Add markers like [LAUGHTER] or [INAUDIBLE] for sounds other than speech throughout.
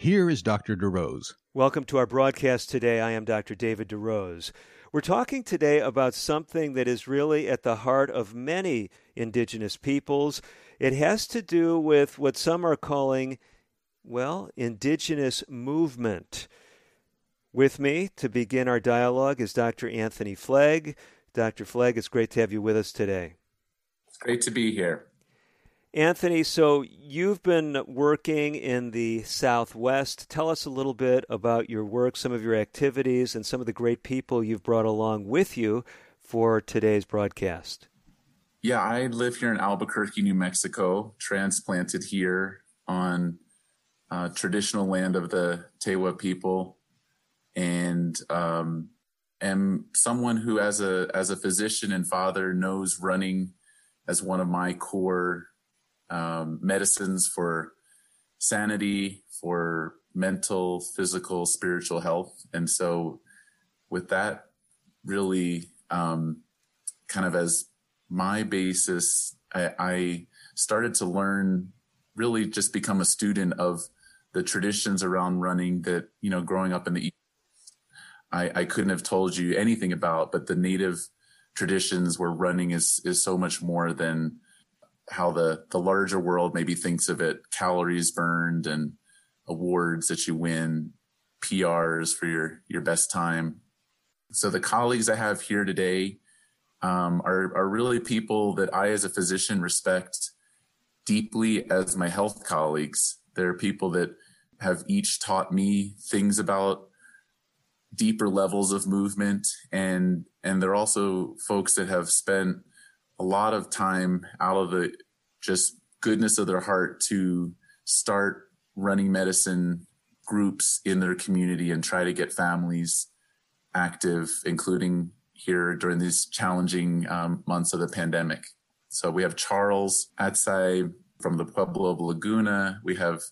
Here is Dr. DeRose. Welcome to our broadcast today. I am Dr. David DeRose. We're talking today about something that is really at the heart of many indigenous peoples. It has to do with what some are calling, well, indigenous movement. With me to begin our dialogue is Dr. Anthony Fleg. Dr. Fleg, it's great to have you with us today. It's great to be here. Anthony, so you've been working in the Southwest. Tell us a little bit about your work, some of your activities, and some of the great people you've brought along with you for today's broadcast. Yeah, I live here in Albuquerque, New Mexico, transplanted here on uh, traditional land of the Tewa people, and um, am someone who, as a as a physician and father, knows running as one of my core um, medicines for sanity, for mental, physical, spiritual health. And so, with that, really um, kind of as my basis, I, I started to learn, really just become a student of the traditions around running that, you know, growing up in the East, I, I couldn't have told you anything about, but the native traditions where running is, is so much more than how the the larger world maybe thinks of it calories burned and awards that you win prs for your your best time. So the colleagues i have here today um, are are really people that i as a physician respect deeply as my health colleagues. They're people that have each taught me things about deeper levels of movement and and they're also folks that have spent a lot of time out of the just goodness of their heart to start running medicine groups in their community and try to get families active, including here during these challenging um, months of the pandemic. So we have Charles Atsai from the Pueblo of Laguna. We have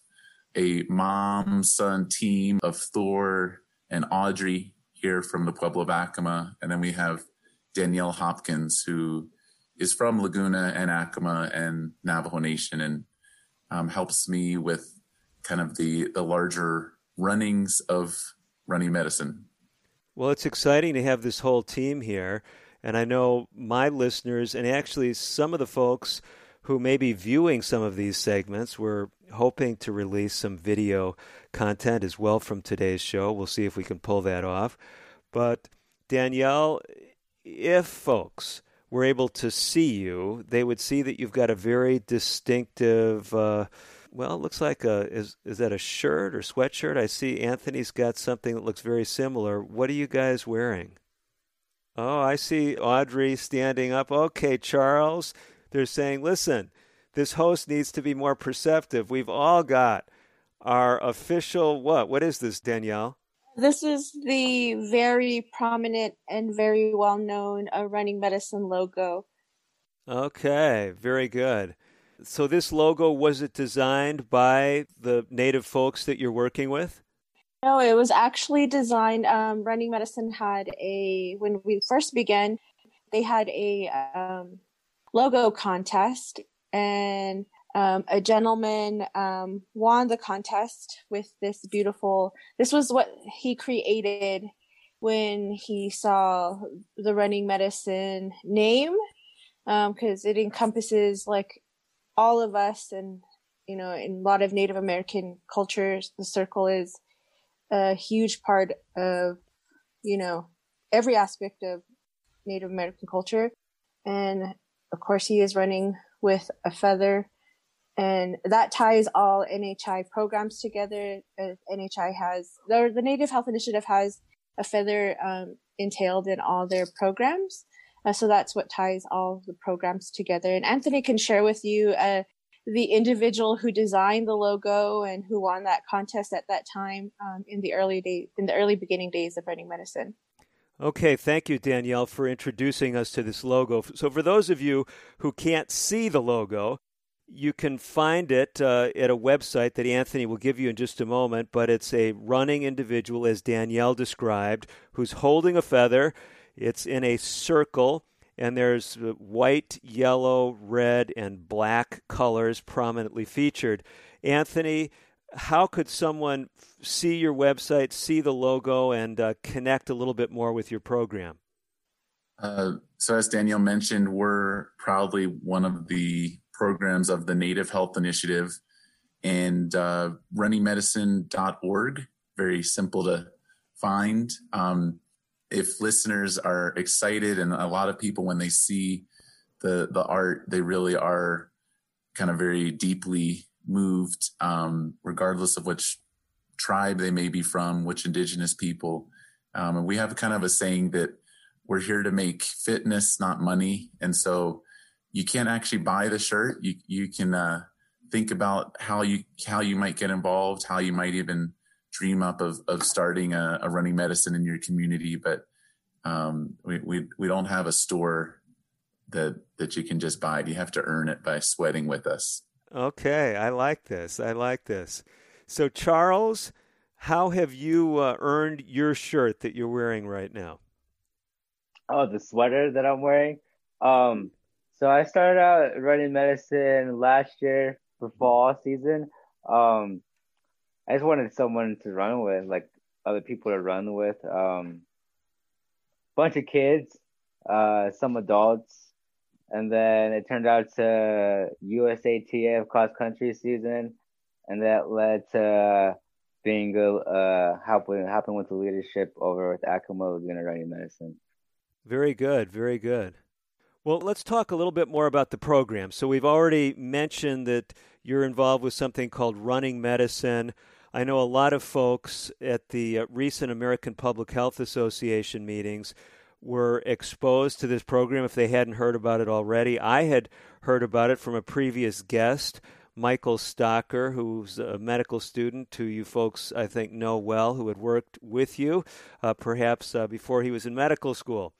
a mom son team of Thor and Audrey here from the Pueblo of Acoma. And then we have Danielle Hopkins, who is from Laguna and Acoma and Navajo Nation and um, helps me with kind of the, the larger runnings of running medicine. Well, it's exciting to have this whole team here. And I know my listeners, and actually some of the folks who may be viewing some of these segments, we're hoping to release some video content as well from today's show. We'll see if we can pull that off. But Danielle, if folks were able to see you, they would see that you've got a very distinctive. Uh, well, it looks like a is is that a shirt or sweatshirt? I see Anthony's got something that looks very similar. What are you guys wearing? Oh, I see Audrey standing up. Okay, Charles, they're saying, listen, this host needs to be more perceptive. We've all got our official what? What is this, Danielle? This is the very prominent and very well known uh, running medicine logo. Okay, very good. So, this logo was it designed by the native folks that you're working with? No, it was actually designed. Um, running medicine had a, when we first began, they had a um, logo contest, and um, a gentleman um, won the contest with this beautiful. This was what he created when he saw the running medicine name, because um, it encompasses like all of us, and you know, in a lot of Native American cultures, the circle is a huge part of you know every aspect of Native American culture, and of course, he is running with a feather and that ties all NHI programs together. Uh, NHI has, the, the Native Health Initiative has a feather um, entailed in all their programs. Uh, so that's what ties all the programs together. And Anthony can share with you uh, the individual who designed the logo and who won that contest at that time um, in the early day, in the early beginning days of running medicine. Okay, thank you, Danielle, for introducing us to this logo. So, for those of you who can't see the logo, you can find it uh, at a website that Anthony will give you in just a moment, but it's a running individual, as Danielle described, who's holding a feather. It's in a circle, and there's white, yellow, red, and black colors prominently featured. Anthony, how could someone see your website, see the logo, and uh, connect a little bit more with your program? Uh, so, as Danielle mentioned, we're proudly one of the programs of the Native Health Initiative and uh, runningmedicine.org. Very simple to find. Um, if listeners are excited, and a lot of people, when they see the the art, they really are kind of very deeply moved, um, regardless of which tribe they may be from, which indigenous people. Um, and we have kind of a saying that we're here to make fitness, not money. And so you can't actually buy the shirt. You, you can, uh, think about how you, how you might get involved, how you might even dream up of, of starting a, a running medicine in your community. But, um, we, we, we don't have a store that, that you can just buy. You have to earn it by sweating with us. Okay, I like this. I like this. So, Charles, how have you uh, earned your shirt that you're wearing right now? Oh, the sweater that I'm wearing. Um, so I started out running medicine last year for fall season. Um, I just wanted someone to run with, like other people to run with. Um, bunch of kids, uh, some adults, and then it turned out to USATF cross country season, and that led to being uh, helping helping with the leadership over with Acoma Laguna Running Medicine. Very good, very good. Well, let's talk a little bit more about the program. So we've already mentioned that you're involved with something called Running Medicine. I know a lot of folks at the uh, recent American Public Health Association meetings were exposed to this program if they hadn't heard about it already. I had heard about it from a previous guest, Michael Stocker, who's a medical student who you folks, I think, know well, who had worked with you, uh, perhaps uh, before he was in medical school.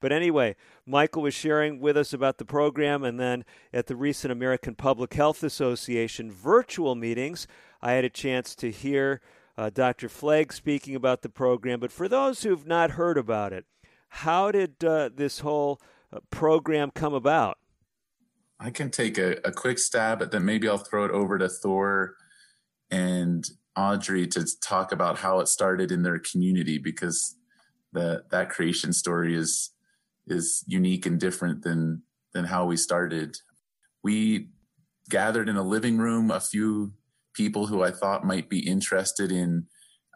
But anyway, Michael was sharing with us about the program, and then at the recent American Public Health Association virtual meetings, I had a chance to hear uh, Dr. Flagg speaking about the program. But for those who've not heard about it, how did uh, this whole uh, program come about? I can take a, a quick stab at that. Maybe I'll throw it over to Thor and Audrey to talk about how it started in their community because the that creation story is is unique and different than than how we started. We gathered in a living room a few people who I thought might be interested in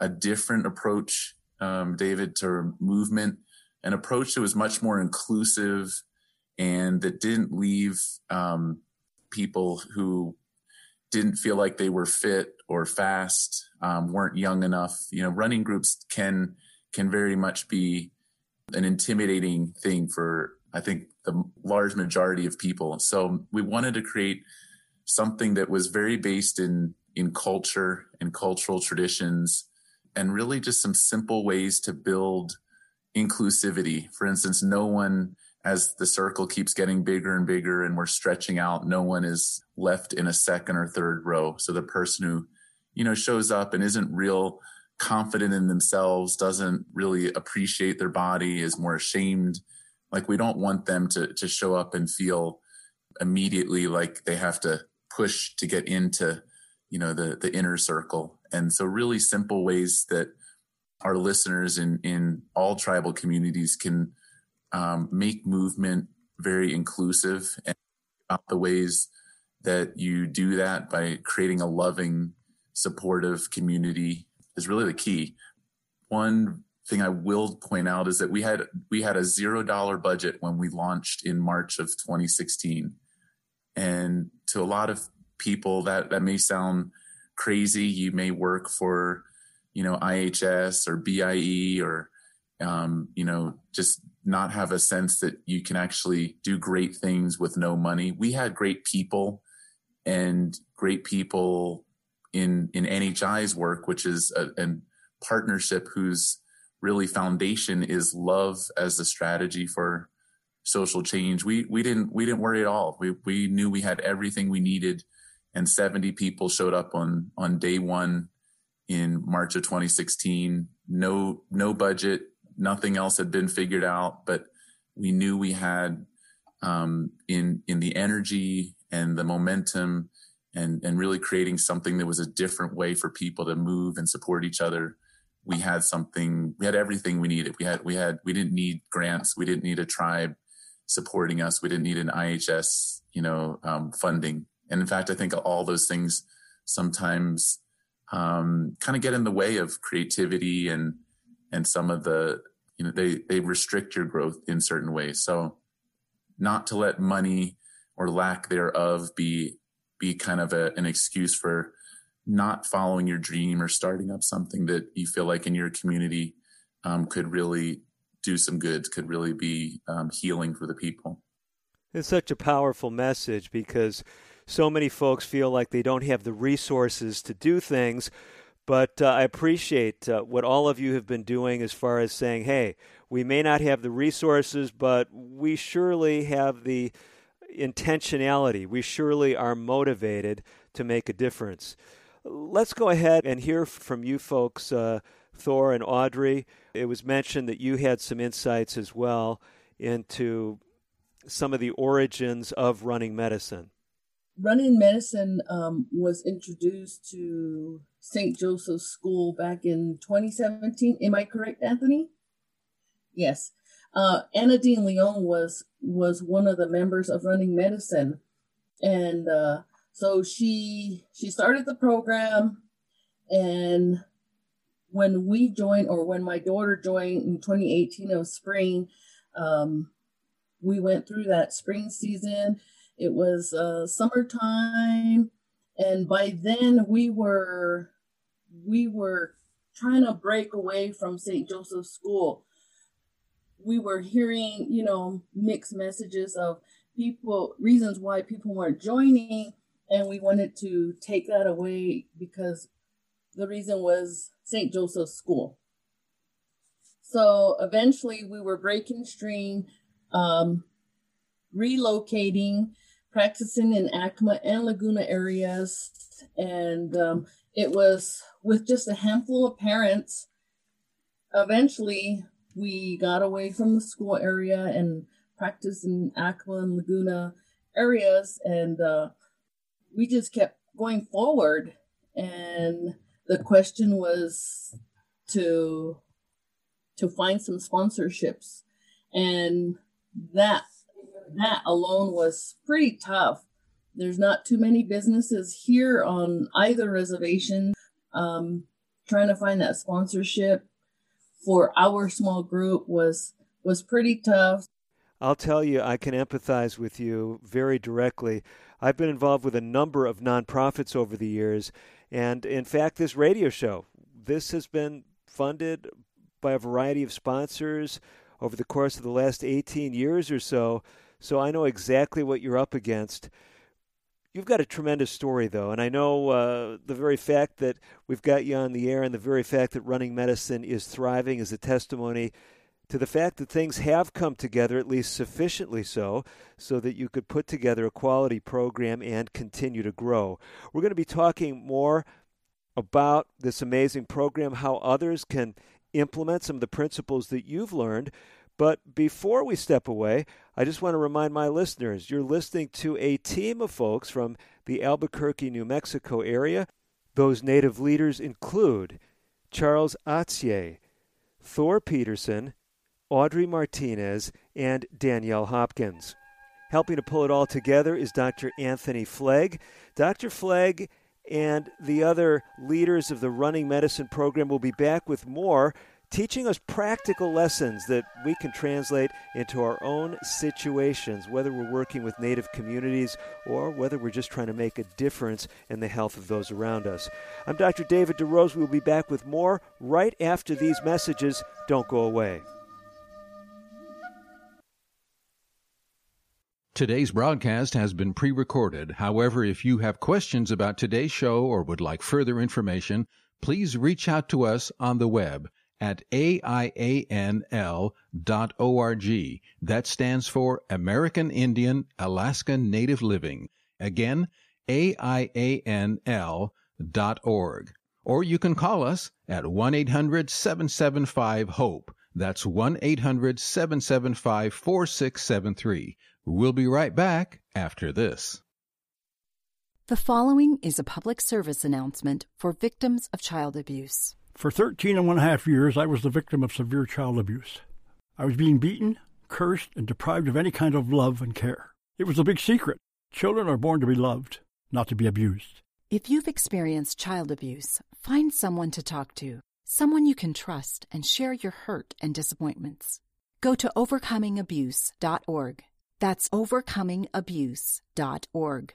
a different approach, um, David, to movement an approach that was much more inclusive and that didn't leave um, people who didn't feel like they were fit or fast, um, weren't young enough. You know, running groups can can very much be an intimidating thing for I think the large majority of people. So we wanted to create something that was very based in in culture and cultural traditions and really just some simple ways to build inclusivity. For instance, no one, as the circle keeps getting bigger and bigger and we're stretching out, no one is left in a second or third row. So the person who, you know, shows up and isn't real confident in themselves, doesn't really appreciate their body, is more ashamed. Like we don't want them to, to show up and feel immediately like they have to push to get into, you know, the, the inner circle. And so really simple ways that our listeners in in all tribal communities can um, make movement very inclusive and about the ways that you do that by creating a loving, supportive community is really the key. One thing I will point out is that we had we had a zero dollar budget when we launched in March of 2016, and to a lot of people that that may sound crazy. You may work for you know, IHS or BIE or, um, you know, just not have a sense that you can actually do great things with no money. We had great people and great people in, in NHI's work, which is a, a partnership whose really foundation is love as the strategy for social change. We we didn't we didn't worry at all. We we knew we had everything we needed, and 70 people showed up on on day one in March of 2016. No no budget, nothing else had been figured out, but we knew we had um, in in the energy and the momentum and and really creating something that was a different way for people to move and support each other. We had something we had everything we needed. We had we had we didn't need grants. We didn't need a tribe supporting us. We didn't need an ihs you know um, funding. And in fact i think all those things sometimes um, kind of get in the way of creativity and and some of the you know they they restrict your growth in certain ways. So not to let money or lack thereof be be kind of a, an excuse for not following your dream or starting up something that you feel like in your community um, could really do some good, could really be um, healing for the people. It's such a powerful message because so many folks feel like they don't have the resources to do things. But uh, I appreciate uh, what all of you have been doing as far as saying, hey, we may not have the resources, but we surely have the intentionality. We surely are motivated to make a difference. Let's go ahead and hear from you folks, uh, Thor and Audrey. It was mentioned that you had some insights as well into some of the origins of running medicine. Running medicine um, was introduced to St. Joseph's School back in 2017. Am I correct, Anthony? Yes. Uh, Anna Dean Leon was was one of the members of Running Medicine, and uh, so she she started the program, and when we joined, or when my daughter joined in 2018 of spring, um, we went through that spring season. It was uh, summertime, and by then we were we were trying to break away from St. Joseph's School we were hearing, you know, mixed messages of people, reasons why people weren't joining. And we wanted to take that away because the reason was St. Joseph's School. So eventually we were breaking stream, um, relocating, practicing in Acoma and Laguna areas. And um, it was with just a handful of parents. Eventually, we got away from the school area and practiced in Acoma and Laguna areas, and uh, we just kept going forward. And the question was to to find some sponsorships, and that that alone was pretty tough. There's not too many businesses here on either reservation. Um, trying to find that sponsorship for our small group was was pretty tough. I'll tell you, I can empathize with you very directly. I've been involved with a number of nonprofits over the years, and in fact, this radio show, this has been funded by a variety of sponsors over the course of the last 18 years or so. So I know exactly what you're up against. You've got a tremendous story, though, and I know uh, the very fact that we've got you on the air and the very fact that running medicine is thriving is a testimony to the fact that things have come together, at least sufficiently so, so that you could put together a quality program and continue to grow. We're going to be talking more about this amazing program, how others can implement some of the principles that you've learned. But before we step away, I just want to remind my listeners you're listening to a team of folks from the Albuquerque, New Mexico area. Those native leaders include Charles Atzier, Thor Peterson, Audrey Martinez, and Danielle Hopkins. Helping to pull it all together is Dr. Anthony Fleg. Dr. Fleg and the other leaders of the running medicine program will be back with more teaching us practical lessons that we can translate into our own situations, whether we're working with Native communities or whether we're just trying to make a difference in the health of those around us. I'm Dr. David DeRose. We'll be back with more right after these messages. Don't go away. Today's broadcast has been pre recorded. However, if you have questions about today's show or would like further information, please reach out to us on the web at aianl.org. That stands for American Indian Alaska Native Living. Again, aianl.org. Or you can call us at 1 800 775 HOPE. That's 1 800 775 4673. We'll be right back after this. The following is a public service announcement for victims of child abuse. For 13 and one half years, I was the victim of severe child abuse. I was being beaten, cursed, and deprived of any kind of love and care. It was a big secret. Children are born to be loved, not to be abused. If you've experienced child abuse, find someone to talk to, someone you can trust, and share your hurt and disappointments. Go to overcomingabuse.org. That's overcomingabuse.org.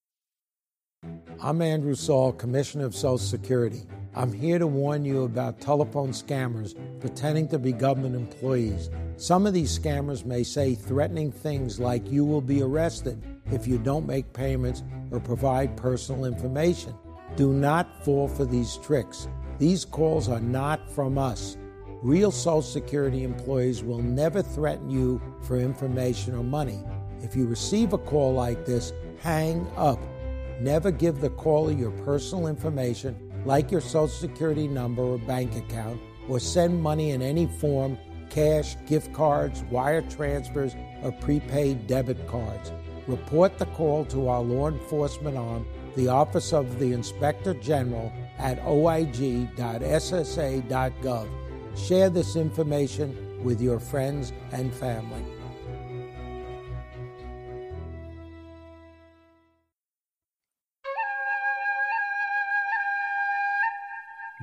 I'm Andrew Saul, Commissioner of Social Security. I'm here to warn you about telephone scammers pretending to be government employees. Some of these scammers may say threatening things like you will be arrested if you don't make payments or provide personal information. Do not fall for these tricks. These calls are not from us. Real Social Security employees will never threaten you for information or money. If you receive a call like this, hang up. Never give the caller your personal information, like your Social Security number or bank account, or send money in any form cash, gift cards, wire transfers, or prepaid debit cards. Report the call to our law enforcement arm, the Office of the Inspector General, at oig.ssa.gov. Share this information with your friends and family.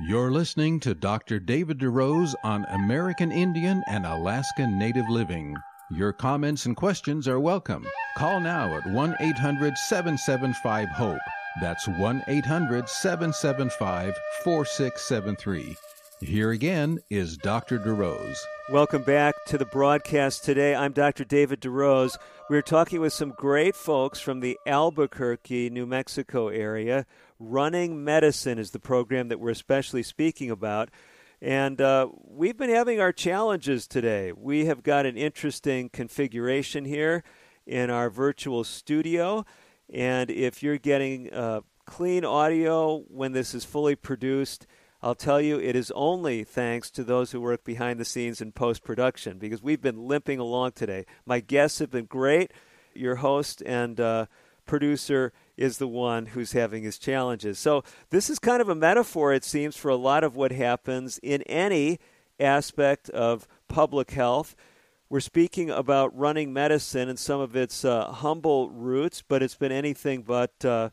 You're listening to Dr. David DeRose on American Indian and Alaska Native Living. Your comments and questions are welcome. Call now at 1 800 775 HOPE. That's 1 800 775 4673. Here again is Dr. DeRose. Welcome back to the broadcast today. I'm Dr. David DeRose. We're talking with some great folks from the Albuquerque, New Mexico area. Running Medicine is the program that we're especially speaking about. And uh, we've been having our challenges today. We have got an interesting configuration here in our virtual studio. And if you're getting uh, clean audio when this is fully produced, I'll tell you, it is only thanks to those who work behind the scenes in post production because we've been limping along today. My guests have been great. Your host and uh, producer is the one who's having his challenges. So, this is kind of a metaphor, it seems, for a lot of what happens in any aspect of public health. We're speaking about running medicine and some of its uh, humble roots, but it's been anything but, uh,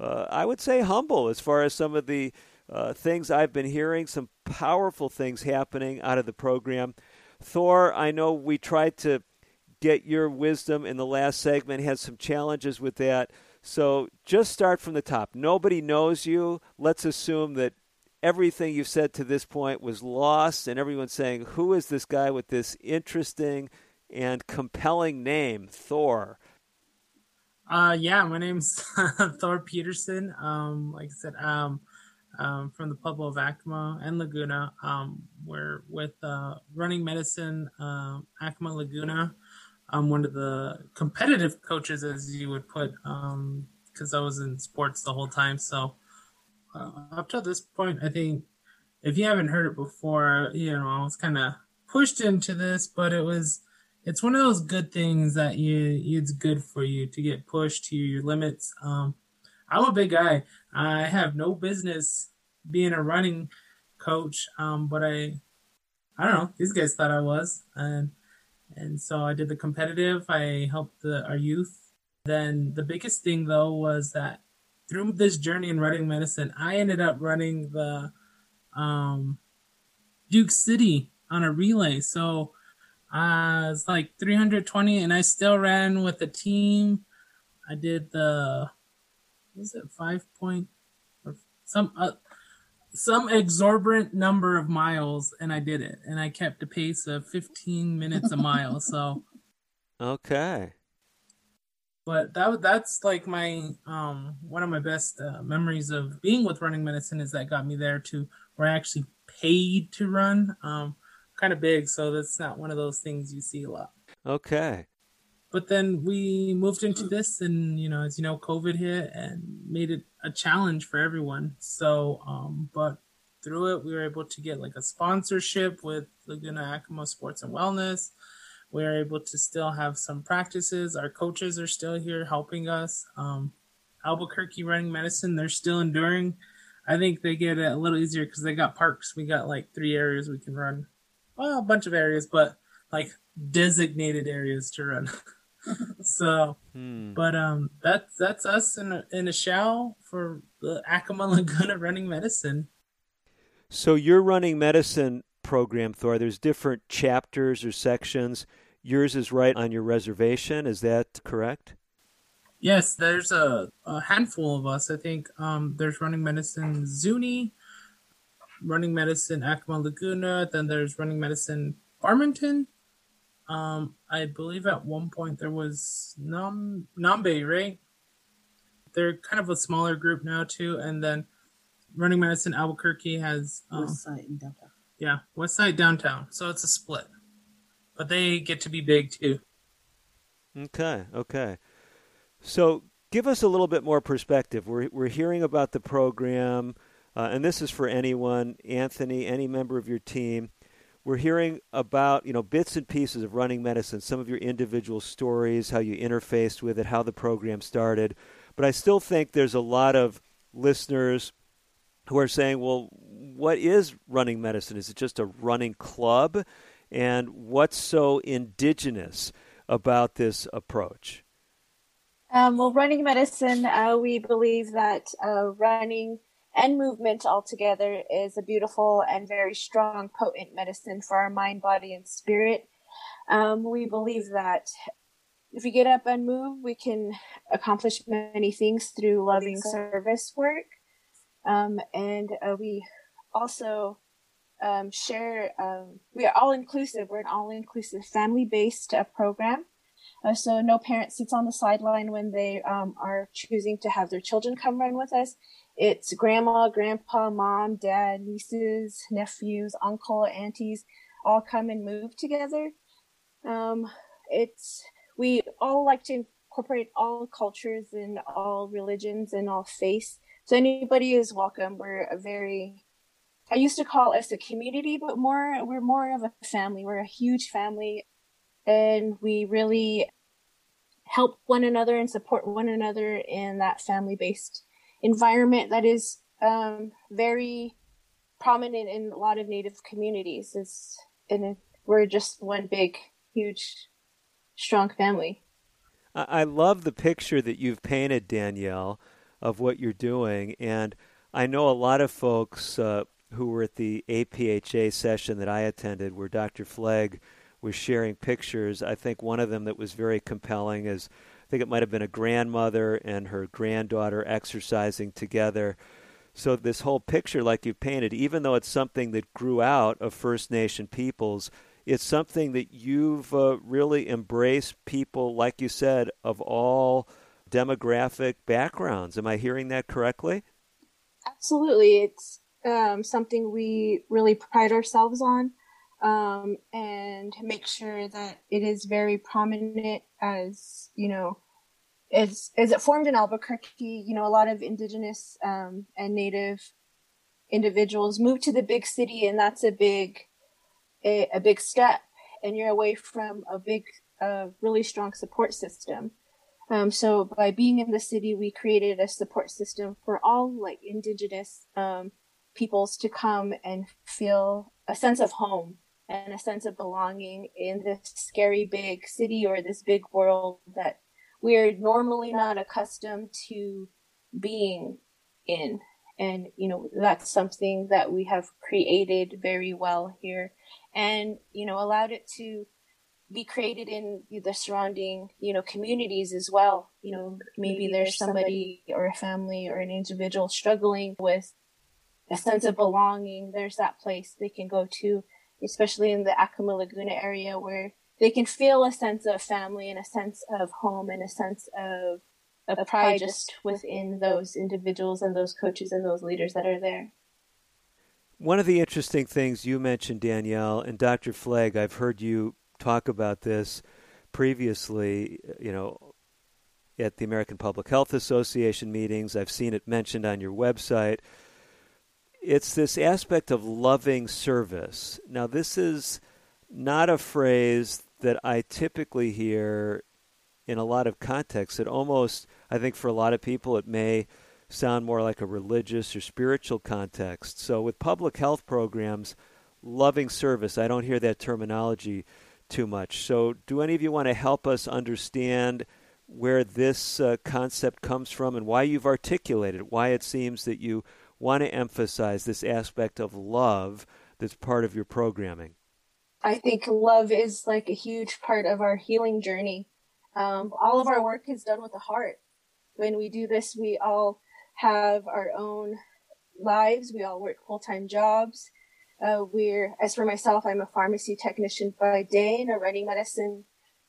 uh, I would say, humble as far as some of the uh, things I've been hearing, some powerful things happening out of the program. Thor, I know we tried to get your wisdom in the last segment, had some challenges with that. So just start from the top. Nobody knows you. Let's assume that everything you've said to this point was lost, and everyone's saying, Who is this guy with this interesting and compelling name, Thor? Uh, yeah, my name's [LAUGHS] Thor Peterson. Um, like I said, um, um, from the Pueblo of Acoma and Laguna. Um, we're with uh, Running Medicine uh, Acoma Laguna. I'm one of the competitive coaches, as you would put, because um, I was in sports the whole time. So uh, up to this point, I think if you haven't heard it before, you know, I was kind of pushed into this, but it was it's one of those good things that you it's good for you to get pushed to your limits. Um, I'm a big guy. I have no business being a running coach, um, but I I don't know. These guys thought I was, and and so I did the competitive. I helped the, our youth. Then the biggest thing though was that through this journey in running medicine, I ended up running the um, Duke City on a relay. So uh, it's like 320, and I still ran with the team. I did the was it five point or some uh, some exorbitant number of miles, and I did it, and I kept a pace of 15 minutes a mile. [LAUGHS] So okay, but that that's like my um one of my best uh, memories of being with running medicine is that got me there to where I actually paid to run. Um, kind of big, so that's not one of those things you see a lot. Okay. But then we moved into this, and you know, as you know, COVID hit and made it a challenge for everyone. So, um, but through it, we were able to get like a sponsorship with Laguna Acoma Sports and Wellness. We are able to still have some practices. Our coaches are still here helping us. Um, Albuquerque Running Medicine, they're still enduring. I think they get it a little easier because they got parks. We got like three areas we can run well, a bunch of areas, but like designated areas to run. [LAUGHS] [LAUGHS] so, hmm. but um, that's that's us in a, in a shell for the Acoma Laguna Running Medicine. So your running medicine program, Thor. There's different chapters or sections. Yours is right on your reservation. Is that correct? Yes, there's a, a handful of us. I think um, there's running medicine Zuni, running medicine Acoma Laguna. Then there's running medicine Farmington. Um, I believe at one point there was Nam Nambe, right? They're kind of a smaller group now too, and then running medicine Albuquerque has um, West Side and downtown. Yeah, West Side downtown. So it's a split, but they get to be big too. Okay, okay. So give us a little bit more perspective. We're we're hearing about the program. Uh, and this is for anyone, Anthony, any member of your team. We're hearing about you know bits and pieces of running medicine, some of your individual stories, how you interfaced with it, how the program started. But I still think there's a lot of listeners who are saying, well, what is running medicine? Is it just a running club? And what's so indigenous about this approach? Um, well, running medicine, uh, we believe that uh, running and movement altogether is a beautiful and very strong, potent medicine for our mind, body, and spirit. Um, we believe that if we get up and move, we can accomplish many things through loving service work. Um, and uh, we also um, share, um, we are all inclusive. We're an all inclusive family based uh, program. Uh, so no parent sits on the sideline when they um, are choosing to have their children come run with us. It's grandma, grandpa, mom, dad, nieces, nephews, uncle, aunties, all come and move together. Um, it's we all like to incorporate all cultures and all religions and all faiths. So anybody is welcome. We're a very I used to call us a community, but more we're more of a family. We're a huge family and we really help one another and support one another in that family based environment that is um, very prominent in a lot of Native communities. Is and we're just one big, huge, strong family. I love the picture that you've painted, Danielle, of what you're doing, and I know a lot of folks uh, who were at the APHA session that I attended, where Dr. Fleg was sharing pictures. I think one of them that was very compelling is think it might have been a grandmother and her granddaughter exercising together. So, this whole picture, like you painted, even though it's something that grew out of First Nation peoples, it's something that you've uh, really embraced people, like you said, of all demographic backgrounds. Am I hearing that correctly? Absolutely. It's um, something we really pride ourselves on um, and make sure that it is very prominent as you know is is it formed in Albuquerque. You know, a lot of indigenous um, and native individuals move to the big city, and that's a big a, a big step, and you're away from a big, uh, really strong support system. Um, so by being in the city, we created a support system for all like indigenous um, peoples to come and feel a sense of home and a sense of belonging in this scary big city or this big world that we're normally not accustomed to being in. And, you know, that's something that we have created very well here and, you know, allowed it to be created in the surrounding, you know, communities as well. You know, maybe, there's somebody or a family or an individual struggling with a sense of belonging. There's that place they can go to, especially in the Acoma Laguna area where they can feel a sense of family and a sense of home and a sense of a pride just within those individuals and those coaches and those leaders that are there. One of the interesting things you mentioned, Danielle, and Dr. Flagg, I've heard you talk about this previously, you know, at the American Public Health Association meetings. I've seen it mentioned on your website. It's this aspect of loving service. Now, this is not a phrase that I typically hear in a lot of contexts. It almost, I think, for a lot of people, it may sound more like a religious or spiritual context. So, with public health programs, loving service, I don't hear that terminology too much. So, do any of you want to help us understand where this uh, concept comes from and why you've articulated it, why it seems that you want to emphasize this aspect of love that's part of your programming? I think love is like a huge part of our healing journey. Um, all of our work is done with the heart. When we do this, we all have our own lives. We all work full time jobs. Uh, we're, as for myself, I'm a pharmacy technician by day and a running medicine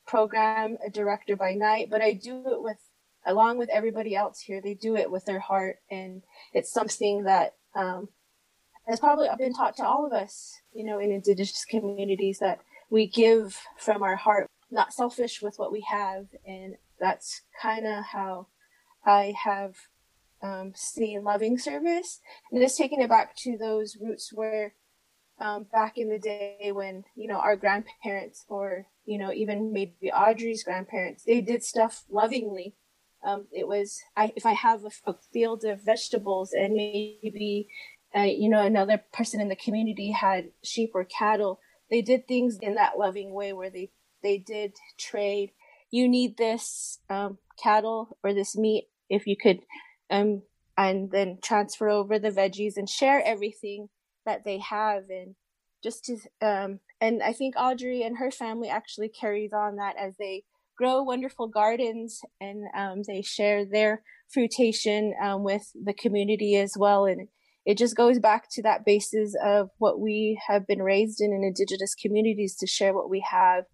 program a director by night, but I do it with, along with everybody else here, they do it with their heart. And it's something that, um, has probably been taught to all of us, you know, in indigenous communities that we give from our heart, not selfish with what we have. And that's kind of how I have um, seen loving service. And just taking it back to those roots where um, back in the day when, you know, our grandparents or, you know, even maybe Audrey's grandparents, they did stuff lovingly. Um, it was, I, if I have a, a field of vegetables and maybe uh, you know, another person in the community had sheep or cattle. They did things in that loving way where they, they did trade. You need this um, cattle or this meat if you could, um, and then transfer over the veggies and share everything that they have and just to, um, and I think Audrey and her family actually carries on that as they grow wonderful gardens and um, they share their fruitation um, with the community as well. And it just goes back to that basis of what we have been raised in in indigenous communities to share what we have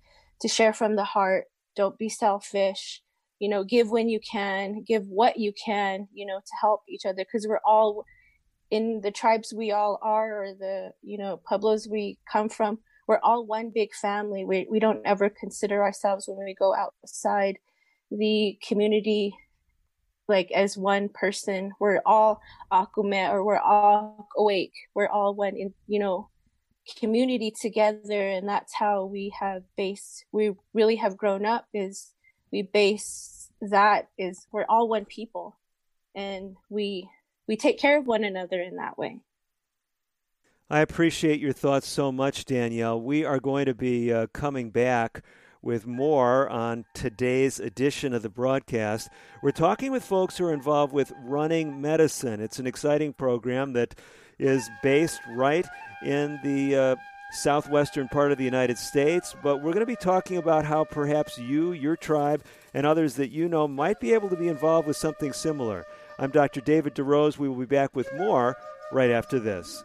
to share from the heart. Don't be selfish. You know give when you can give what you can you know to help each other because we're all in the tribes we all are or the you know pueblos we come from we're all one big family we, we don't ever consider ourselves when we go outside the community like as one person. We're all Akume or we're all awake. We're all one in you know community together and that's how we have base we really have grown up is we base that is we're all one people and we we take care of one another in that way I appreciate your thoughts so much, Danielle. We are going to be uh, coming back with more on today's edition of the broadcast. We're talking with folks who are involved with Running Medicine. It's an exciting program that is based right in the uh, southwestern part of the United States, but we're going to be talking about how perhaps you, your tribe, and others that you know might be able to be involved with something similar. I'm Dr. David DeRose. We will be back with more right after this.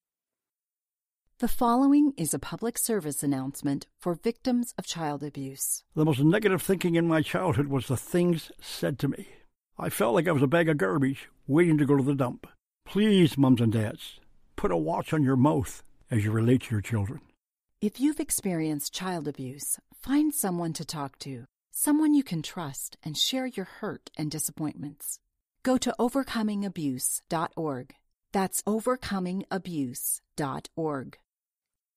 The following is a public service announcement for victims of child abuse. The most negative thinking in my childhood was the things said to me. I felt like I was a bag of garbage waiting to go to the dump. Please, mums and dads, put a watch on your mouth as you relate to your children. If you've experienced child abuse, find someone to talk to, someone you can trust and share your hurt and disappointments. Go to overcomingabuse.org. That's overcomingabuse.org.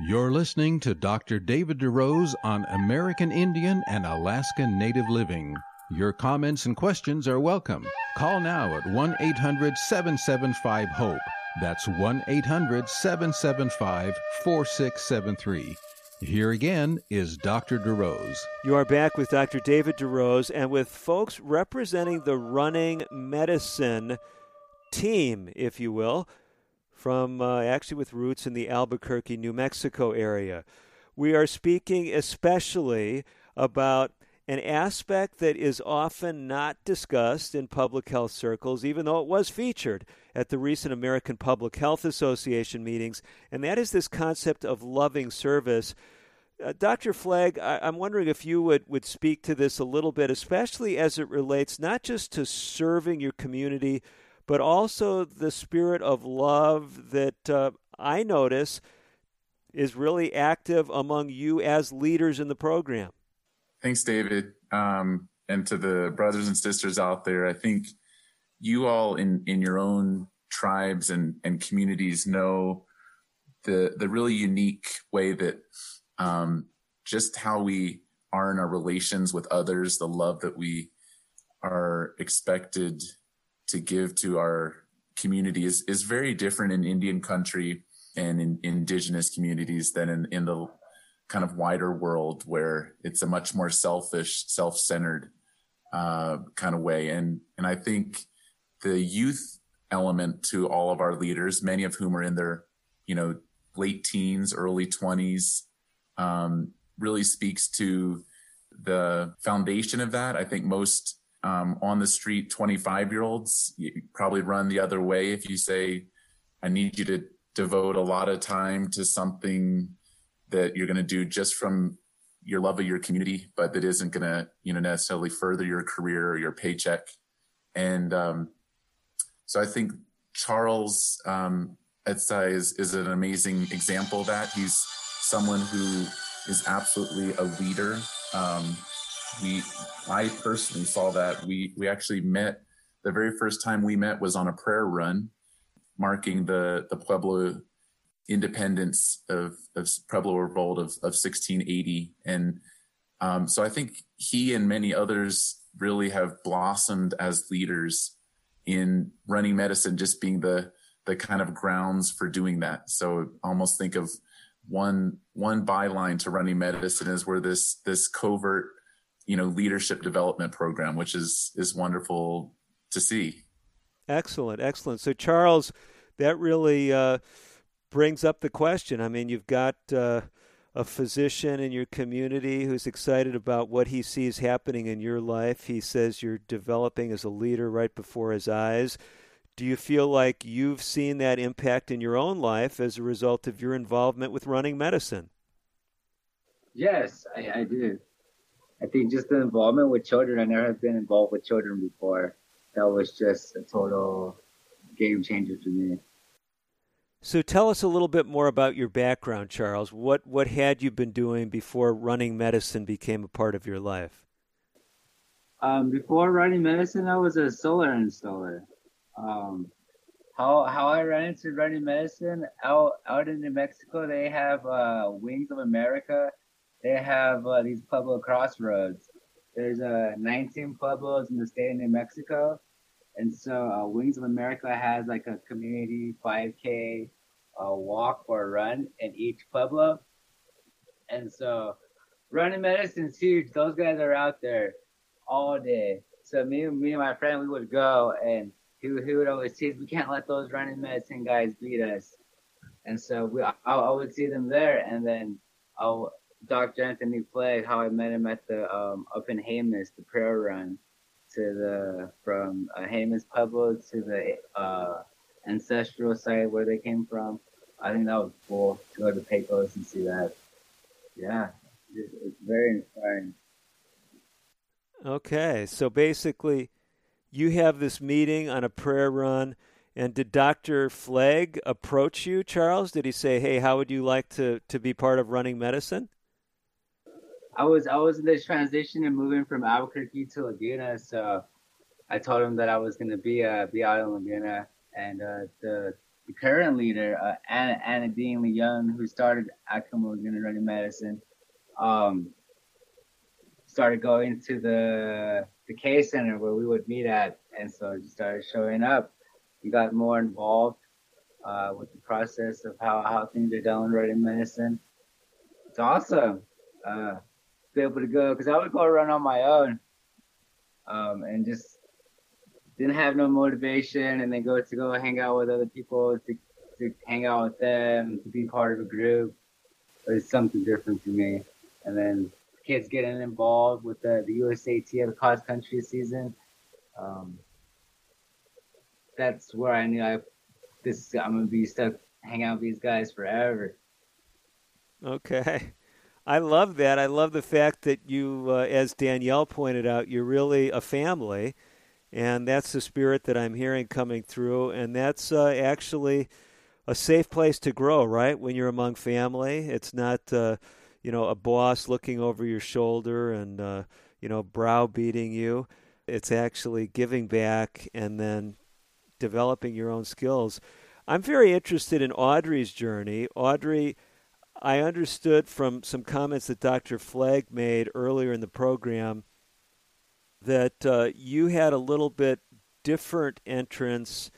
You're listening to Dr. David DeRose on American Indian and Alaska Native Living. Your comments and questions are welcome. Call now at 1 800 775 HOPE. That's 1 800 775 4673. Here again is Dr. DeRose. You are back with Dr. David DeRose and with folks representing the running medicine team, if you will, from uh, actually with roots in the Albuquerque, New Mexico area. We are speaking especially about an aspect that is often not discussed in public health circles, even though it was featured at the recent American Public Health Association meetings, and that is this concept of loving service. Uh, Dr. Fleg, I, am wondering if you would, would speak to this a little bit, especially as it relates not just to serving your community, but also the spirit of love that uh, I notice is really active among you as leaders in the program. Thanks, David. Um, and to the brothers and sisters out there, I think you all in, in your own tribes and, and communities know the, the really unique way that um, just how we are in our relations with others, the love that we are expected to give to our community is, is very different in Indian country and in indigenous communities than in, in the kind of wider world where it's a much more selfish, self-centered uh, kind of way. And and I think the youth element to all of our leaders, many of whom are in their, you know, late teens, early twenties, um, really speaks to the foundation of that. I think most um, on the street 25 year olds probably run the other way if you say, I need you to devote a lot of time to something that you're going to do just from your love of your community, but that isn't going to, you know, necessarily further your career or your paycheck. And um, so I think Charles um, Etzai is, is an amazing example of that. He's someone who is absolutely a leader. Um, we, I personally saw that. We we actually met. The very first time we met was on a prayer run, marking the the Pueblo independence of, of Pueblo Revolt of, of 1680. And um, so I think he and many others really have blossomed as leaders in running medicine, just being the, the kind of grounds for doing that. So almost think of one, one byline to running medicine is where this, this covert, you know, leadership development program, which is, is wonderful to see. Excellent. Excellent. So Charles, that really, uh, brings up the question. I mean, you've got uh, a physician in your community who's excited about what he sees happening in your life. He says you're developing as a leader right before his eyes. Do you feel like you've seen that impact in your own life as a result of your involvement with running medicine? Yes, I, I do. I think just the involvement with children, I never have been involved with children before. That was just a total game changer for me. So tell us a little bit more about your background, Charles. What what had you been doing before running medicine became a part of your life? Um, before running medicine, I was a solar installer. Um, how how I ran into running medicine out out in New Mexico, they have uh, Wings of America. They have uh, these Pueblo crossroads. There's uh, 19 pueblos in the state of New Mexico, and so uh, Wings of America has like a community 5K uh, walk or run in each pueblo. And so running medicine's huge. Those guys are out there all day. So me, me and my friend, we would go and he, he would always tease, we can't let those running medicine guys beat us. And so we, I, I would see them there. And then I'll, Dr. Anthony Fleg, how I met him at the, um, up in Jemez, the prayer run to the from uh, Jemez Pueblo to the uh, ancestral site where they came from. I think that was cool to go to Pecos and see that. Yeah, it's, it's very inspiring. Okay, so basically, you have this meeting on a prayer run, and did Dr. Fleg approach you, Charles? Did he say, "Hey, how would you like to to be part of running medicine"? I was I was in this transition and moving from Albuquerque to Laguna, so I told him that I was to be uh, be out in Laguna, and uh, the the current leader, uh, Anna, Anna Dean Young, who started Acoma Laguna Running Medicine, um, started going to the the K Center where we would meet at, and so just started showing up. We got more involved uh, with the process of how, how things are done in running medicine. It's awesome. Uh, be able to go because I would go run on my own, um, and just didn't have no motivation, and then go to go hang out with other people to to hang out with them to be part of a group. It's something different for me. And then kids getting involved with the the USAT of the cross country season. Um, that's where I knew I this I'm gonna be stuck hang out with these guys forever. Okay. [LAUGHS] I love that. I love the fact that you, uh, as Danielle pointed out, you're really a family, and that's the spirit that I'm hearing coming through. And that's uh, actually a safe place to grow, right? When you're among family, it's not, uh, you know, a boss looking over your shoulder and uh, you know browbeating you. It's actually giving back and then developing your own skills. I'm very interested in Audrey's journey. Audrey I understood from some comments that Dr. Fleg made earlier in the program that uh, you had a little bit different entrance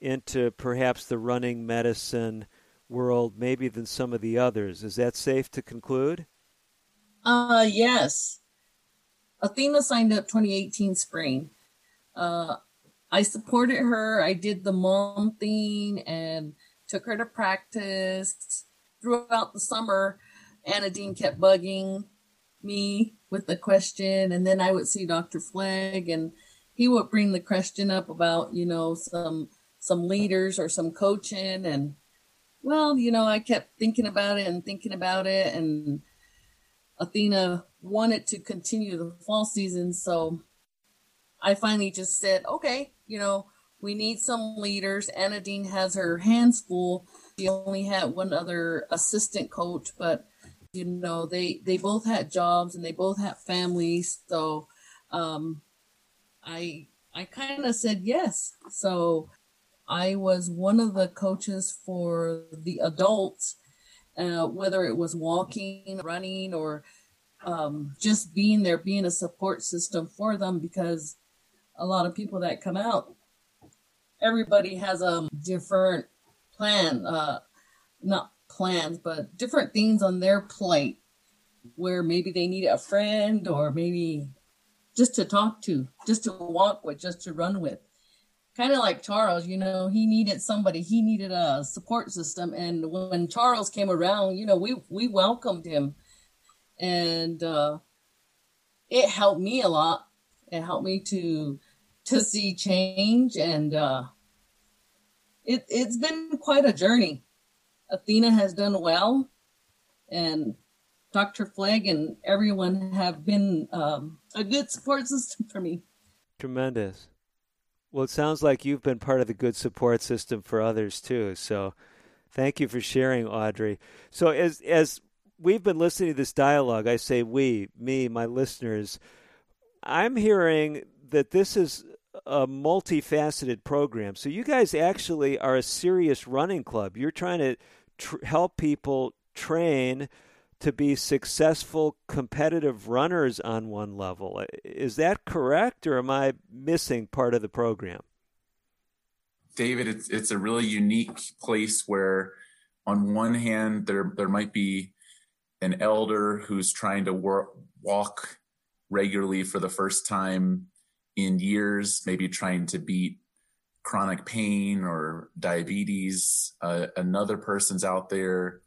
into perhaps the running medicine world maybe than some of the others. Is that safe to conclude? Uh yes. Athena signed up 2018 spring. Uh I supported her. I did the mom thing and took her to practice throughout the summer, Anna Dean kept bugging me with the question, and then I would see Dr. Fleg, and he would bring the question up about you know some some leaders or some coaching, and well, you know, I kept thinking about it and thinking about it, and Athena wanted to continue the fall season, so I finally just said, okay, you know, we need some leaders. Anna Dean has her hands full she only had one other assistant coach, but you know they they both had jobs and they both had families. So um, I I kind of said yes. So I was one of the coaches for the adults, uh, whether it was walking, running, or um, just being there, being a support system for them because a lot of people that come out, everybody has a different plan, uh, not plans, but different things on their plate where maybe they need a friend or maybe just to talk to, just to walk with, just to run with. Kind of like Charles, you know, he needed somebody, he needed a support system. And when Charles came around, you know, we, we welcomed him and, uh, it helped me a lot. It helped me to, to see change and, uh, it, it's been quite a journey. Athena has done well, and Dr. Fleg and everyone have been um, a good support system for me. Tremendous. Well, it sounds like you've been part of the good support system for others too. So, thank you for sharing, Audrey. So, as as we've been listening to this dialogue, I say we, me, my listeners, I'm hearing that this is a multifaceted program. So you guys actually are a serious running club. You're trying to tr- help people train to be successful competitive runners on one level. Is that correct, or am I missing part of the program? David, it's it's a really unique place where, on one hand, there there might be an elder who's trying to walk regularly for the first time in years, maybe trying to beat chronic pain or diabetes. Uh, another person's out there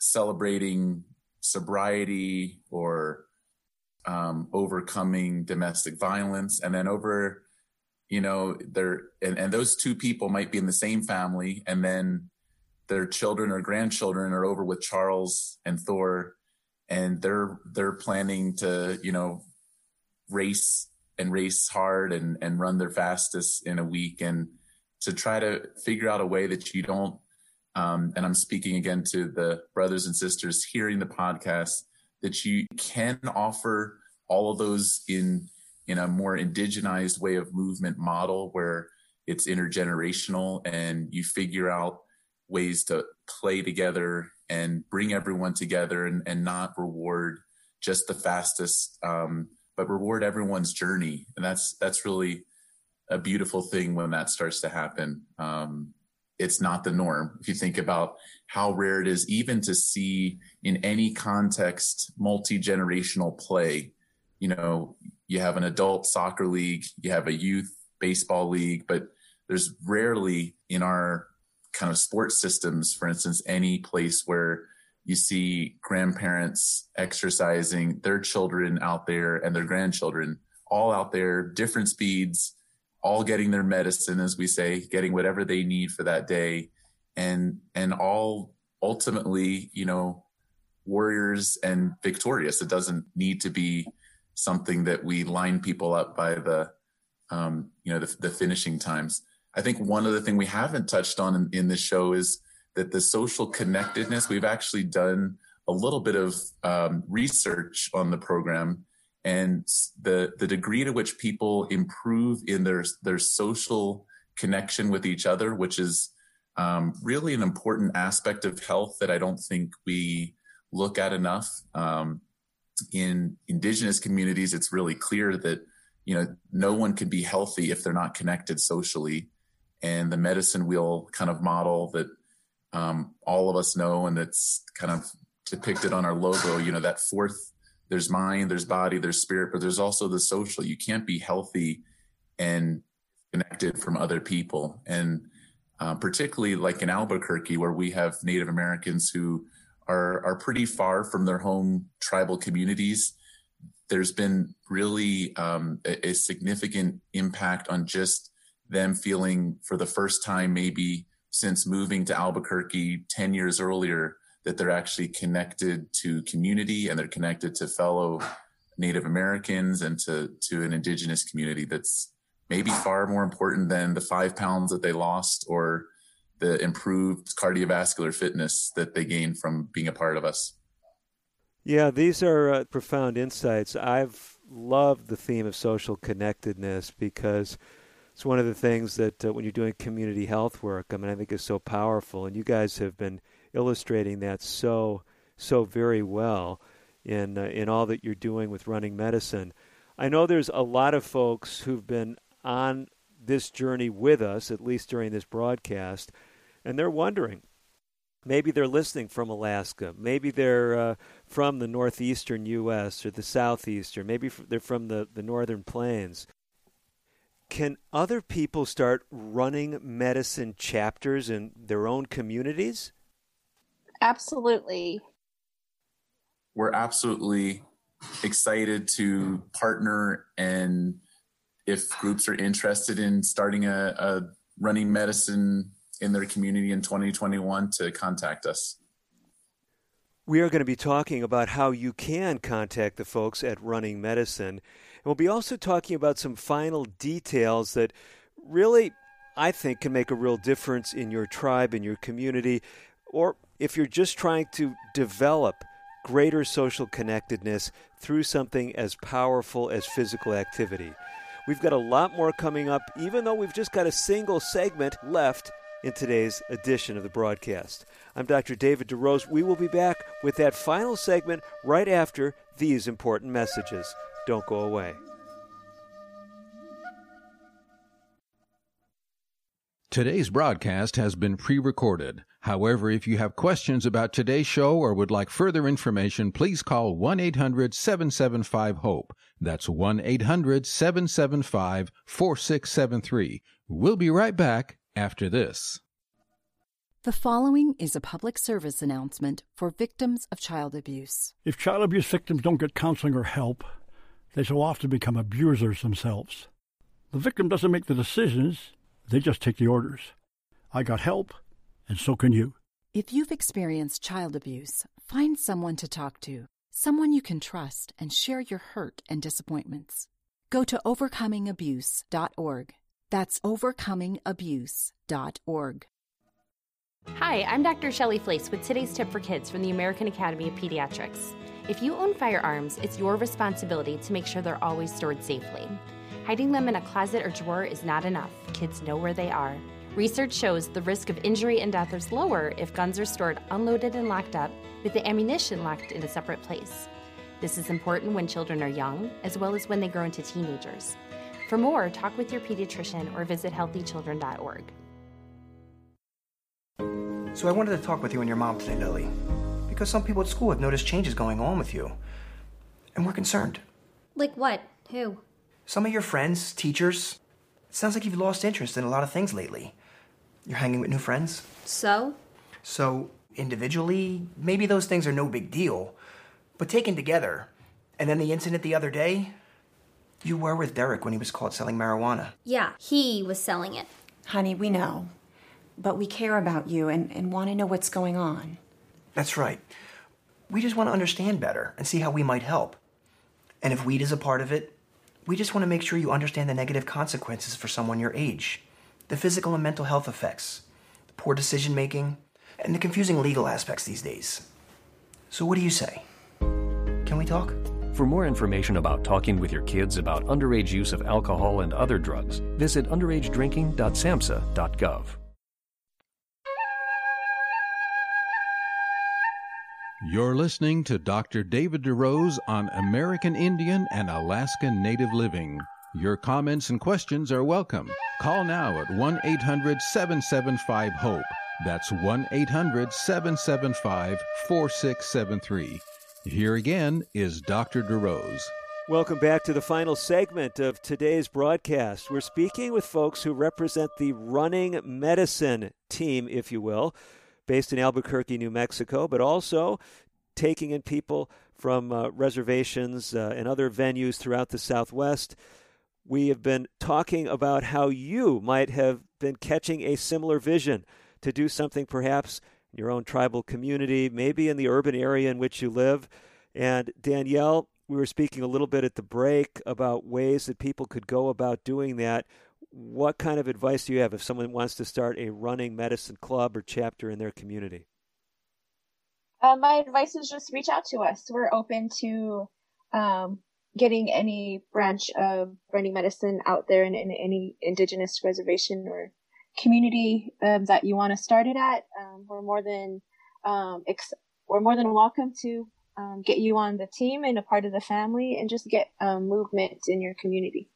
celebrating sobriety or um, overcoming domestic violence. And then over you know, they're and, and those two people might be in the same family, and then their children or grandchildren are over with Charles and Thor, and they're they're planning to, you know, race and race hard and and run their fastest in a week. And to try to figure out a way that you don't um, and i'm speaking again to the brothers and sisters hearing the podcast that you can offer all of those in in a more indigenized way of movement model where it's intergenerational and you figure out ways to play together and bring everyone together and, and not reward just the fastest um, but reward everyone's journey. And that's that's really a beautiful thing when that starts to happen. Um, it's not the norm. If you think about how rare it is even to see in any context multi-generational play you know you have an adult soccer league you have a youth baseball league but there's rarely in our kind of sports systems for instance any place where you see grandparents exercising their children out there and their grandchildren all out there different speeds all getting their medicine as we say getting whatever they need for that day. And and all ultimately you know warriors and victorious. It doesn't need to be something that we line people up by the um, you know the, the finishing times. I think one other thing we haven't touched on in, in this show is that the social connectedness, we've actually done a little bit of um, research on the program and the, the degree to which people improve in their, their social connection with each other, which is um, really an important aspect of health that I don't think we look at enough. Um, in indigenous communities, it's really clear that, you know, no one can be healthy if they're not connected socially. And the medicine wheel kind of model that um, all of us know, and it's kind of depicted on our logo. You know, that fourth, there's mind, there's body, there's spirit, but there's also the social. You can't be healthy and connected from other people. And uh, particularly like in Albuquerque, where we have Native Americans who are are pretty far from their home tribal communities. There's been really um, a, a significant impact on just them feeling for the first time, maybe since moving to Albuquerque 10 years earlier that they're actually connected to community and they're connected to fellow Native Americans and to, to an indigenous community that's maybe far more important than the five pounds that they lost or the improved cardiovascular fitness that they gained from being a part of us. Yeah, these are uh, profound insights. I've loved the theme of social connectedness because it's one of the things that uh, when you're doing community health work, I mean, I think is so powerful, and you guys have been illustrating that so so very well in uh, in all that you're doing with running medicine. I know there's a lot of folks who've been on this journey with us, at least during this broadcast, and they're wondering. Maybe they're listening from Alaska. Maybe they're uh, from the northeastern U.S. or the southeastern. Maybe they're from the, the northern plains can other people start running medicine chapters in their own communities? Absolutely. We're absolutely excited to partner and if groups are interested in starting a, a running medicine in their community in 2021 to contact us. We are going to be talking about how you can contact the folks at Running Medicine. We'll be also talking about some final details that really, I think, can make a real difference in your tribe, in your community, or if you're just trying to develop greater social connectedness through something as powerful as physical activity. We've got a lot more coming up, even though we've just got a single segment left in today's edition of the broadcast. I'm Dr. David DeRose. We will be back with that final segment right after these important messages. Don't go away. Today's broadcast has been pre recorded. However, if you have questions about today's show or would like further information, please call 1 800 775 HOPE. That's 1 800 775 4673. We'll be right back after this. The following is a public service announcement for victims of child abuse. If child abuse victims don't get counseling or help, they so often become abusers themselves. The victim doesn't make the decisions, they just take the orders. I got help, and so can you. If you've experienced child abuse, find someone to talk to, someone you can trust, and share your hurt and disappointments. Go to overcomingabuse.org. That's overcomingabuse.org. Hi, I'm Dr. Shelley Flace with today's tip for kids from the American Academy of Pediatrics. If you own firearms, it's your responsibility to make sure they're always stored safely. Hiding them in a closet or drawer is not enough. Kids know where they are. Research shows the risk of injury and death is lower if guns are stored unloaded and locked up, with the ammunition locked in a separate place. This is important when children are young, as well as when they grow into teenagers. For more, talk with your pediatrician or visit healthychildren.org. So I wanted to talk with you and your mom today, Lily, because some people at school have noticed changes going on with you, and we're concerned. Like what? Who? Some of your friends, teachers. It sounds like you've lost interest in a lot of things lately. You're hanging with new friends. So? So, individually, maybe those things are no big deal, but taken together, and then the incident the other day, you were with Derek when he was caught selling marijuana. Yeah, he was selling it. Honey, we know. But we care about you and, and want to know what's going on. That's right. We just want to understand better and see how we might help. And if weed is a part of it, we just want to make sure you understand the negative consequences for someone your age the physical and mental health effects, the poor decision making, and the confusing legal aspects these days. So, what do you say? Can we talk? For more information about talking with your kids about underage use of alcohol and other drugs, visit underagedrinking.samhsa.gov. You're listening to Dr. David DeRose on American Indian and Alaskan Native Living. Your comments and questions are welcome. Call now at 1 800 775 HOPE. That's 1 800 775 4673. Here again is Dr. DeRose. Welcome back to the final segment of today's broadcast. We're speaking with folks who represent the running medicine team, if you will, based in Albuquerque, New Mexico, but also taking in people from uh, reservations uh, and other venues throughout the Southwest. We have been talking about how you might have been catching a similar vision to do something perhaps in your own tribal community, maybe in the urban area in which you live. And Danielle, we were speaking a little bit at the break about ways that people could go about doing that. What kind of advice do you have if someone wants to start a running medicine club or chapter in their community? Uh, my advice is just reach out to us. We're open to um, getting any branch of running medicine out there in, in any indigenous reservation or community um, that you want to start it at. Um, we're more than um, ex- we're more than welcome to um, get you on the team and a part of the family, and just get um, movement in your community.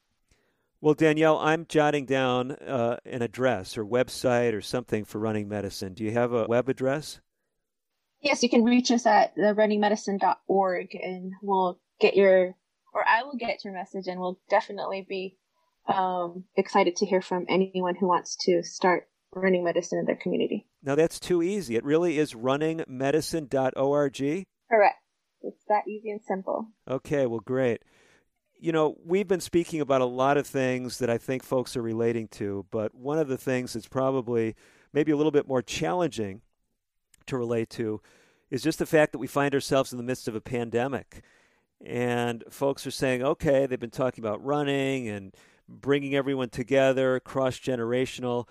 Well, Danielle, I'm jotting down uh, an address or website or something for running medicine. Do you have a web address? Yes, you can reach us at therunningmedicine.org and we'll get your, or I will get your message and we'll definitely be um, excited to hear from anyone who wants to start running medicine in their community. Now, that's too easy. It really is runningmedicine.org. Correct. It's that easy and simple. Okay, well, great. You know, we've been speaking about a lot of things that I think folks are relating to, but one of the things that's probably maybe a little bit more challenging to relate to is just the fact that we find ourselves in the midst of a pandemic. And folks are saying, okay, they've been talking about running and bringing everyone together, cross generational.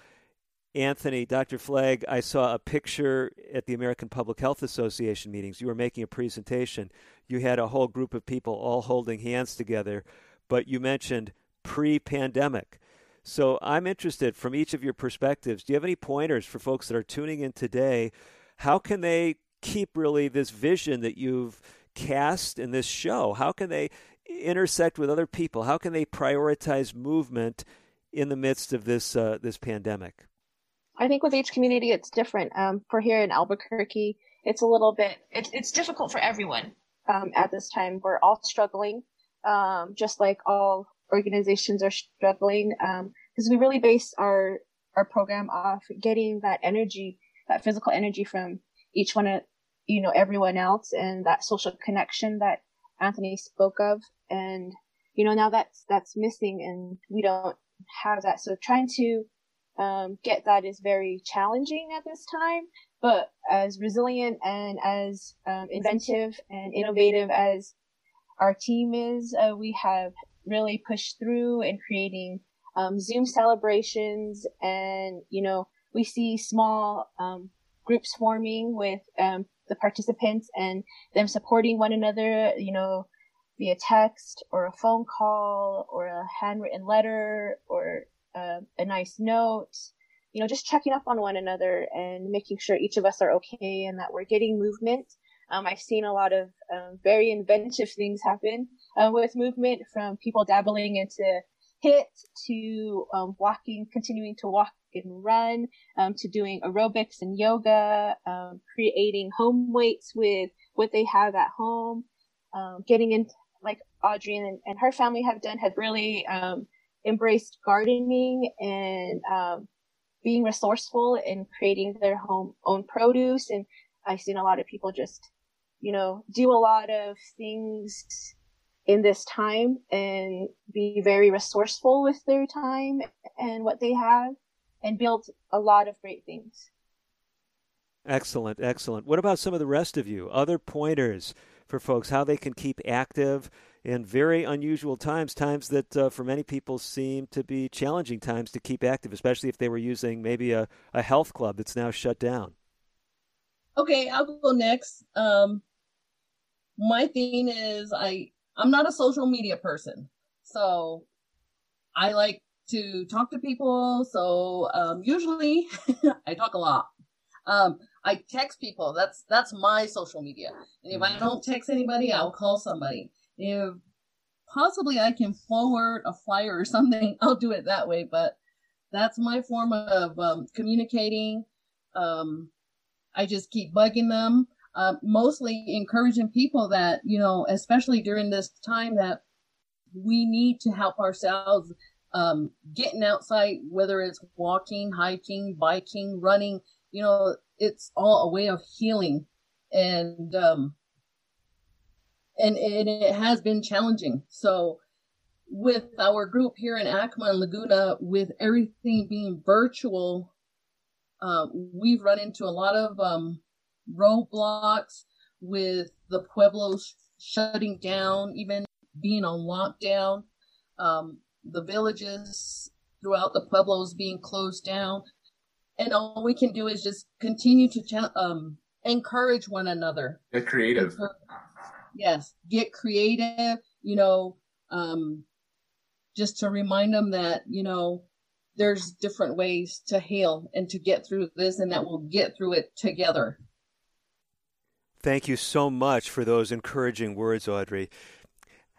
Anthony, Dr. Fleg, I saw a picture at the American Public Health Association meetings. You were making a presentation. You had a whole group of people all holding hands together, but you mentioned pre pandemic. So I'm interested from each of your perspectives. Do you have any pointers for folks that are tuning in today? How can they keep really this vision that you've cast in this show? How can they intersect with other people? How can they prioritize movement in the midst of this uh, this pandemic? I think with each community, it's different. Um, for here in Albuquerque, it's a little bit, it's, it's difficult for everyone um, at this time. We're all struggling, um, just like all organizations are struggling, because um, we really base our, our program off getting that energy, that physical energy from each one of, you know, everyone else and that social connection that Anthony spoke of. And, you know, now that's, that's missing and we don't, have that. So trying to um, get that is very challenging at this time. But as resilient and as um, inventive and innovative as our team is, uh, we have really pushed through in creating um, Zoom celebrations, and you know we see small um, groups forming with um, the participants and them supporting one another. You know, via text or a phone call or a handwritten letter or uh, a nice note. You know, just checking up on one another and making sure each of us are okay and that we're getting movement. Um, I've seen a lot of um, very inventive things happen uh, with movement from people dabbling into hit to um, walking, continuing to walk and run, um, to doing aerobics and yoga, um, creating home weights with what they have at home, um, getting in like Audrey and, and, her family have done have really embraced gardening and um, being resourceful in creating their home own produce. And I've seen a lot of people just, you know, do a lot of things in this time and be very resourceful with their time and what they have and build a lot of great things. Excellent, excellent. What about some of the rest of you? Other pointers for folks how they can keep active in very unusual times, times that uh, for many people seem to be challenging times to keep active, especially if they were using maybe a, a health club that's now shut down. Okay, I'll go next. Um, my thing is I I'm not a social media person, so I like to talk to people. So um, usually [LAUGHS] I talk a lot. Um, I text people. That's that's my social media. And if I mm-hmm. don't text anybody, I'll call somebody. If possibly I can forward a flyer or something, [LAUGHS] I'll do it that way. But that's my form of um, communicating. Um, I just keep bugging them, uh, mostly encouraging people that you know, especially during this time, that we need to help ourselves um, getting outside, whether it's walking, hiking, biking, running, you know, it's all a way of healing. And, um, and, and it has been challenging. So with our group here in Acoma and Laguna, with everything being virtual, um, we've run into a lot of, um, roadblocks with the pueblos shutting down, even being on lockdown. Um, the villages throughout the pueblos being closed down. And all we can do is just continue to um, encourage one another. Get creative. Yes, get creative, you know, um, just to remind them that, you know, there's different ways to heal and to get through this and that we'll get through it together. Thank you so much for those encouraging words, Audrey.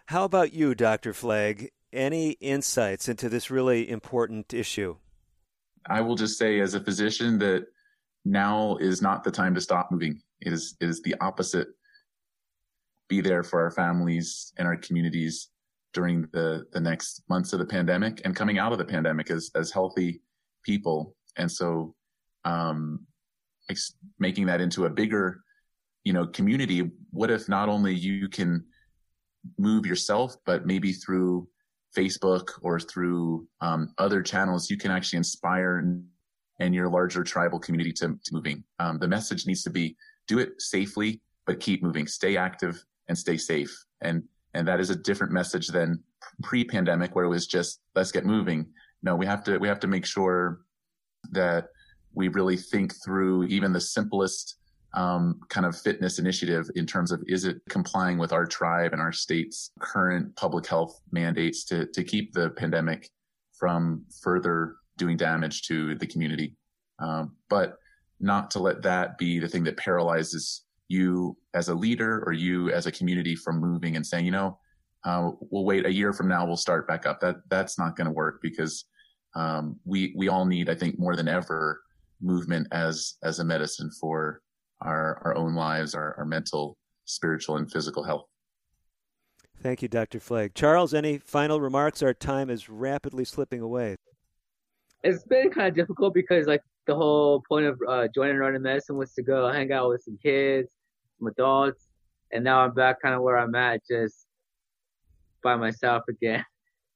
How about you, Dr. Fleg? any insights into this really important issue? I will just say, as a physician, that now is not the time to stop moving. It is, it is the opposite. Be there for our families and our communities during the, the next months of the pandemic and coming out of the pandemic as, as healthy people. And so, um, ex- making that into a bigger, you know, community. What if not only you can move yourself, but maybe through Facebook or through um, other channels, you can actually inspire and your larger tribal community to, to moving. Um, the message needs to be do it safely, but keep moving, stay active and stay safe. And, and that is a different message than pre-pandemic where it was just let's get moving. No, we have to, we have to make sure that we really think through even the simplest um, kind of fitness initiative in terms of is it complying with our tribe and our state's current public health mandates to, to keep the pandemic from further doing damage to the community. Um, but not to let that be the thing that paralyzes you as a leader or you as a community from moving and saying, you know, uh, we'll wait a year from now, we'll start back up. That that's not going to work because um, we we all need, I think, more than ever, movement as as a medicine for our, our own lives, our, our mental, spiritual, and physical health. Thank you, Dr. Fleg. Charles, any final remarks? Our time is rapidly slipping away. It's been kind of difficult because, like, the whole point of uh, joining running medicine was to go hang out with some kids, some adults, and now I'm back kind of where I'm at, just by myself again,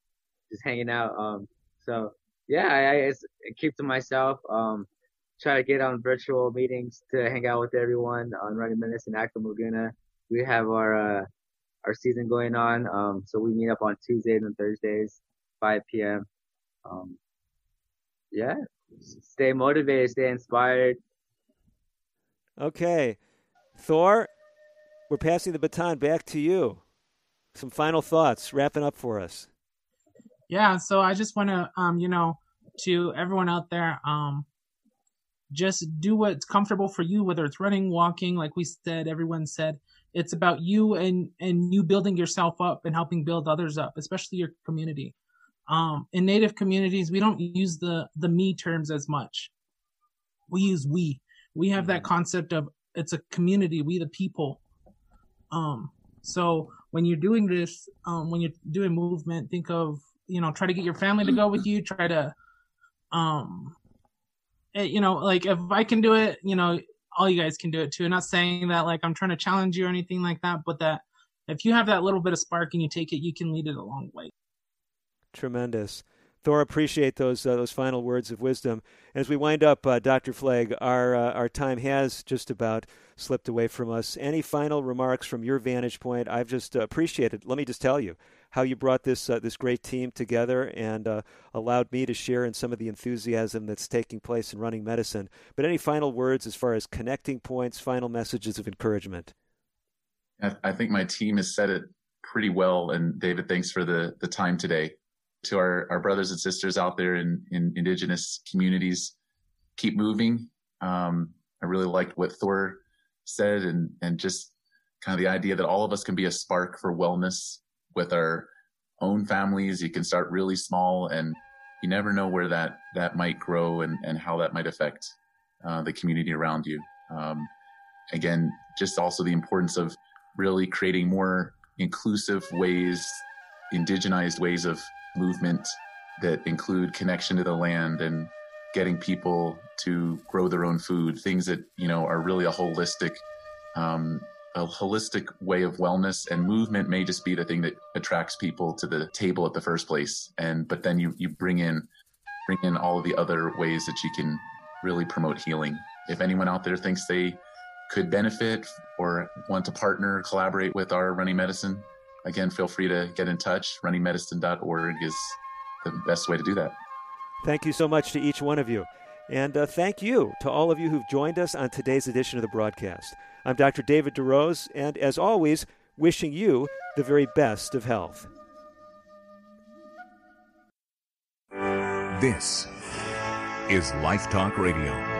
[LAUGHS] just hanging out. Um, So yeah, I, I keep to myself. Um, try to get on virtual meetings to hang out with everyone on Running Medicine Acoma Laguna. We have our uh, our season going on. Um, so we meet up on Tuesdays and Thursdays, 5 p.m. Um, yeah, stay motivated, stay inspired. Okay, Thor, we're passing the baton back to you. Some final thoughts, wrapping up for us. Yeah, so I just want to, um, you know, to everyone out there, um, just do what's comfortable for you, whether it's running, walking, like we said, everyone said. It's about you and and you building yourself up and helping build others up, especially your community. Um, in Native communities, we don't use the the me terms as much. We use we. We have that concept of it's a community, we the people. Um, so when you're doing this, um, when you're doing movement, think of you know try to get your family to go with you. Try to, um, eh, you know, like if I can do it, you know, all you guys can do it too. I'm not saying that like I'm trying to challenge you or anything like that, but that if you have that little bit of spark and you take it, you can lead it a long way. Tremendous. Thor, appreciate those uh, those final words of wisdom. And as we wind up, uh, Dr. Fleg, our uh, our time has just about slipped away from us. Any final remarks from your vantage point? I've just uh, appreciated. Let me just tell you how you brought this uh, this great team together and uh, allowed me to share in some of the enthusiasm that's taking place in running medicine. But any final words as far as connecting points, final messages of encouragement? I, I think my team has said it pretty well. And David, thanks for the the time today to our, our brothers and sisters out there in, in indigenous communities, keep moving. Um, I really liked what Thor said and, and just kind of the idea that all of us can be a spark for wellness with our own families. You can start really small and you never know where that, that might grow and, and how that might affect uh, the community around you. Um, again, just also the importance of really creating more inclusive ways, indigenized ways of movement that include connection to the land and getting people to grow their own food, things that, you know, are really a holistic, um, a holistic way of wellness and movement may just be the thing that attracts people to the table at the first place. And, but then you, you bring in, bring in all of the other ways that you can really promote healing. If anyone out there thinks they could benefit or want to partner, collaborate with our running medicine, again, feel free to get in touch. Runningmedicine.org is the best way to do that. Thank you so much to each one of you. And uh, thank you to all of you who've joined us on today's edition of the broadcast. I'm Dr. David DeRose, and as always, wishing you the very best of health. This is Life Talk Radio.